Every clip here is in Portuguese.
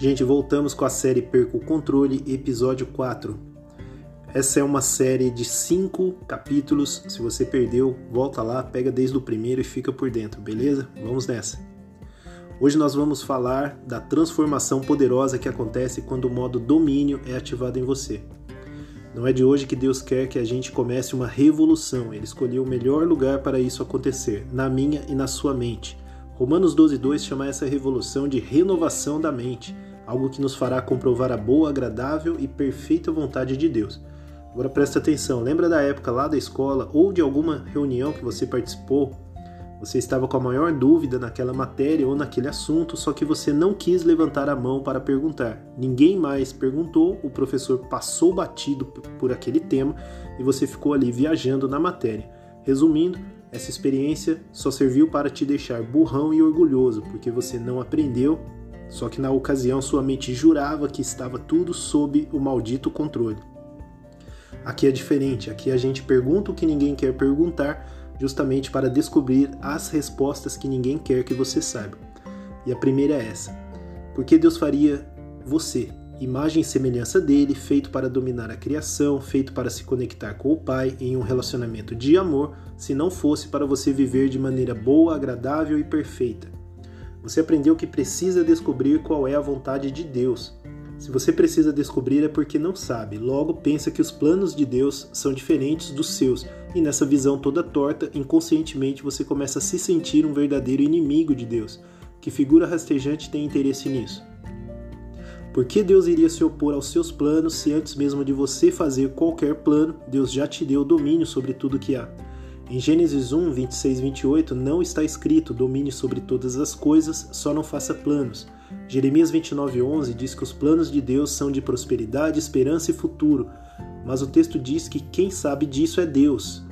Gente, voltamos com a série Perco o Controle, episódio 4. Essa é uma série de cinco capítulos. Se você perdeu, volta lá, pega desde o primeiro e fica por dentro, beleza? Vamos nessa. Hoje nós vamos falar da transformação poderosa que acontece quando o modo domínio é ativado em você. Não é de hoje que Deus quer que a gente comece uma revolução. Ele escolheu o melhor lugar para isso acontecer, na minha e na sua mente. Romanos 12:2 chama essa revolução de renovação da mente algo que nos fará comprovar a boa, agradável e perfeita vontade de Deus. Agora presta atenção, lembra da época lá da escola ou de alguma reunião que você participou? Você estava com a maior dúvida naquela matéria ou naquele assunto, só que você não quis levantar a mão para perguntar. Ninguém mais perguntou, o professor passou batido por aquele tema e você ficou ali viajando na matéria. Resumindo, essa experiência só serviu para te deixar burrão e orgulhoso, porque você não aprendeu só que na ocasião sua mente jurava que estava tudo sob o maldito controle. Aqui é diferente, aqui a gente pergunta o que ninguém quer perguntar, justamente para descobrir as respostas que ninguém quer que você saiba. E a primeira é essa: por que Deus faria você, imagem e semelhança dele, feito para dominar a criação, feito para se conectar com o Pai em um relacionamento de amor, se não fosse para você viver de maneira boa, agradável e perfeita? Você aprendeu que precisa descobrir qual é a vontade de Deus. Se você precisa descobrir é porque não sabe, logo pensa que os planos de Deus são diferentes dos seus, e nessa visão toda torta, inconscientemente você começa a se sentir um verdadeiro inimigo de Deus. Que figura rastejante tem interesse nisso? Por que Deus iria se opor aos seus planos se antes mesmo de você fazer qualquer plano, Deus já te deu domínio sobre tudo que há? Em Gênesis 1, 26 e 28 não está escrito domine sobre todas as coisas, só não faça planos. Jeremias 29, 11 diz que os planos de Deus são de prosperidade, esperança e futuro, mas o texto diz que quem sabe disso é Deus.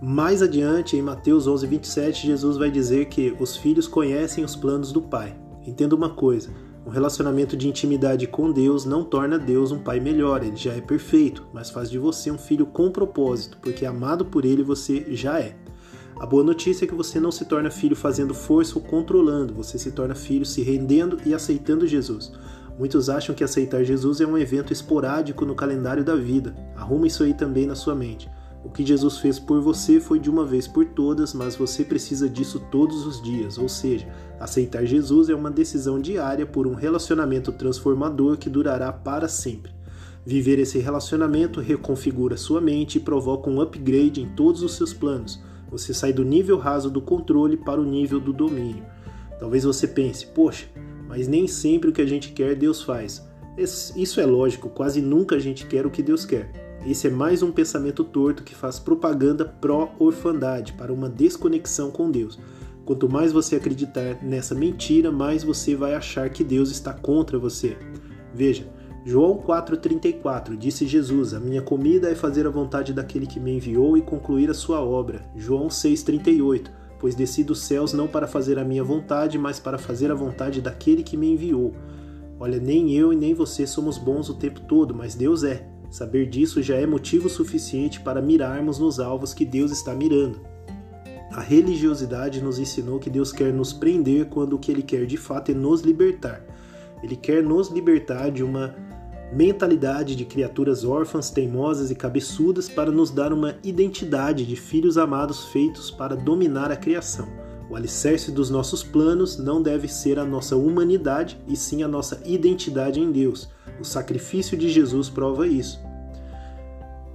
Mais adiante, em Mateus 11, 27, Jesus vai dizer que os filhos conhecem os planos do Pai. Entenda uma coisa: um relacionamento de intimidade com Deus não torna Deus um pai melhor, ele já é perfeito, mas faz de você um filho com propósito, porque amado por ele você já é. A boa notícia é que você não se torna filho fazendo força ou controlando, você se torna filho se rendendo e aceitando Jesus. Muitos acham que aceitar Jesus é um evento esporádico no calendário da vida. Arruma isso aí também na sua mente. O que Jesus fez por você foi de uma vez por todas, mas você precisa disso todos os dias. Ou seja, aceitar Jesus é uma decisão diária por um relacionamento transformador que durará para sempre. Viver esse relacionamento reconfigura sua mente e provoca um upgrade em todos os seus planos. Você sai do nível raso do controle para o nível do domínio. Talvez você pense, poxa, mas nem sempre o que a gente quer Deus faz. Isso é lógico, quase nunca a gente quer o que Deus quer. Esse é mais um pensamento torto que faz propaganda pró-orfandade, para uma desconexão com Deus. Quanto mais você acreditar nessa mentira, mais você vai achar que Deus está contra você. Veja, João 4,34 disse Jesus: A minha comida é fazer a vontade daquele que me enviou e concluir a sua obra. João 6,38 Pois desci dos céus não para fazer a minha vontade, mas para fazer a vontade daquele que me enviou. Olha, nem eu e nem você somos bons o tempo todo, mas Deus é. Saber disso já é motivo suficiente para mirarmos nos alvos que Deus está mirando. A religiosidade nos ensinou que Deus quer nos prender quando o que Ele quer de fato é nos libertar. Ele quer nos libertar de uma mentalidade de criaturas órfãs, teimosas e cabeçudas para nos dar uma identidade de filhos amados feitos para dominar a criação. O alicerce dos nossos planos não deve ser a nossa humanidade, e sim a nossa identidade em Deus. O sacrifício de Jesus prova isso.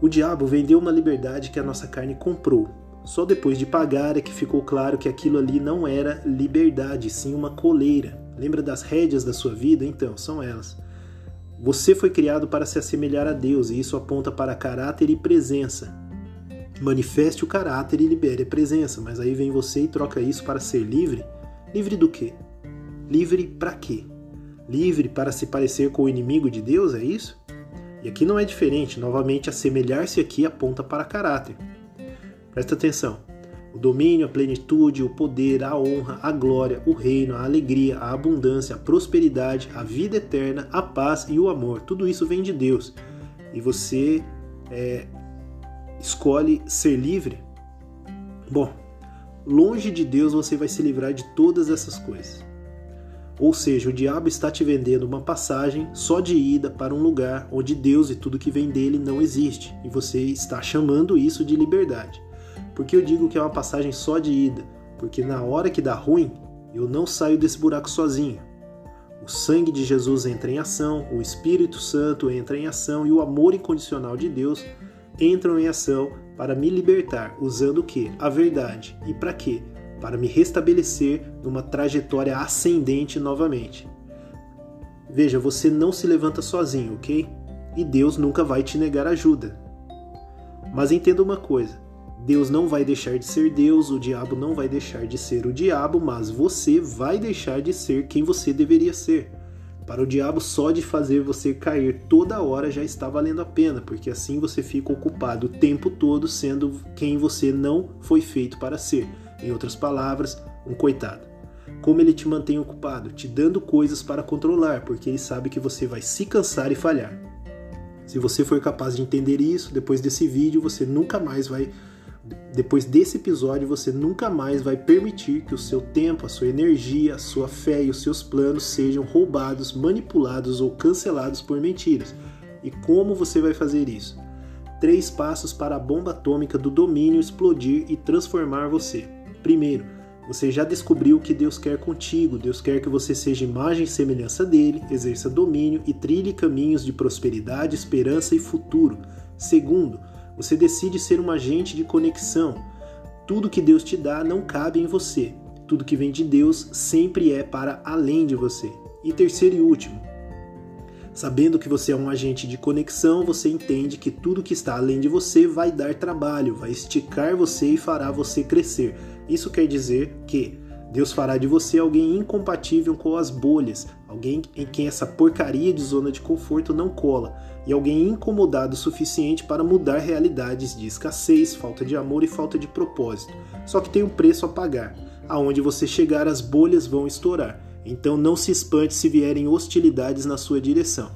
O diabo vendeu uma liberdade que a nossa carne comprou. Só depois de pagar é que ficou claro que aquilo ali não era liberdade, sim uma coleira. Lembra das rédeas da sua vida? Então, são elas. Você foi criado para se assemelhar a Deus e isso aponta para caráter e presença. Manifeste o caráter e libere a presença, mas aí vem você e troca isso para ser livre? Livre do quê? Livre para quê? livre para se parecer com o inimigo de Deus, é isso? E aqui não é diferente, novamente, assemelhar-se aqui aponta para caráter. Presta atenção. O domínio, a plenitude, o poder, a honra, a glória, o reino, a alegria, a abundância, a prosperidade, a vida eterna, a paz e o amor, tudo isso vem de Deus. E você é, escolhe ser livre? Bom, longe de Deus você vai se livrar de todas essas coisas. Ou seja, o diabo está te vendendo uma passagem só de ida para um lugar onde Deus e tudo que vem dele não existe, e você está chamando isso de liberdade. Por que eu digo que é uma passagem só de ida? Porque na hora que dá ruim, eu não saio desse buraco sozinho. O sangue de Jesus entra em ação, o Espírito Santo entra em ação e o amor incondicional de Deus entram em ação para me libertar, usando o que? A verdade. E para quê? Para me restabelecer numa trajetória ascendente novamente. Veja, você não se levanta sozinho, ok? E Deus nunca vai te negar ajuda. Mas entenda uma coisa: Deus não vai deixar de ser Deus, o diabo não vai deixar de ser o diabo, mas você vai deixar de ser quem você deveria ser. Para o diabo, só de fazer você cair toda hora já está valendo a pena, porque assim você fica ocupado o tempo todo sendo quem você não foi feito para ser. Em outras palavras, um coitado. Como ele te mantém ocupado, te dando coisas para controlar, porque ele sabe que você vai se cansar e falhar. Se você for capaz de entender isso, depois desse vídeo você nunca mais vai depois desse episódio, você nunca mais vai permitir que o seu tempo, a sua energia, a sua fé e os seus planos sejam roubados, manipulados ou cancelados por mentiras. E como você vai fazer isso? Três passos para a bomba atômica do domínio explodir e transformar você. Primeiro, você já descobriu o que Deus quer contigo. Deus quer que você seja imagem e semelhança dele, exerça domínio e trilhe caminhos de prosperidade, esperança e futuro. Segundo, você decide ser um agente de conexão. Tudo que Deus te dá não cabe em você. Tudo que vem de Deus sempre é para além de você. E terceiro e último, Sabendo que você é um agente de conexão, você entende que tudo que está além de você vai dar trabalho, vai esticar você e fará você crescer. Isso quer dizer que Deus fará de você alguém incompatível com as bolhas, alguém em quem essa porcaria de zona de conforto não cola, e alguém incomodado o suficiente para mudar realidades de escassez, falta de amor e falta de propósito. Só que tem um preço a pagar. Aonde você chegar, as bolhas vão estourar. Então não se espante se vierem hostilidades na sua direção.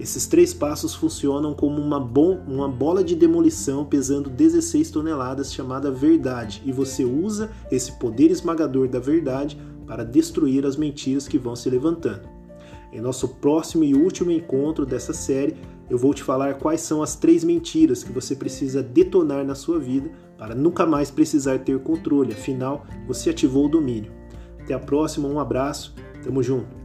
Esses três passos funcionam como uma, bom, uma bola de demolição pesando 16 toneladas chamada verdade, e você usa esse poder esmagador da verdade para destruir as mentiras que vão se levantando. Em nosso próximo e último encontro dessa série, eu vou te falar quais são as três mentiras que você precisa detonar na sua vida para nunca mais precisar ter controle, afinal, você ativou o domínio. Até a próxima, um abraço Tamo junto.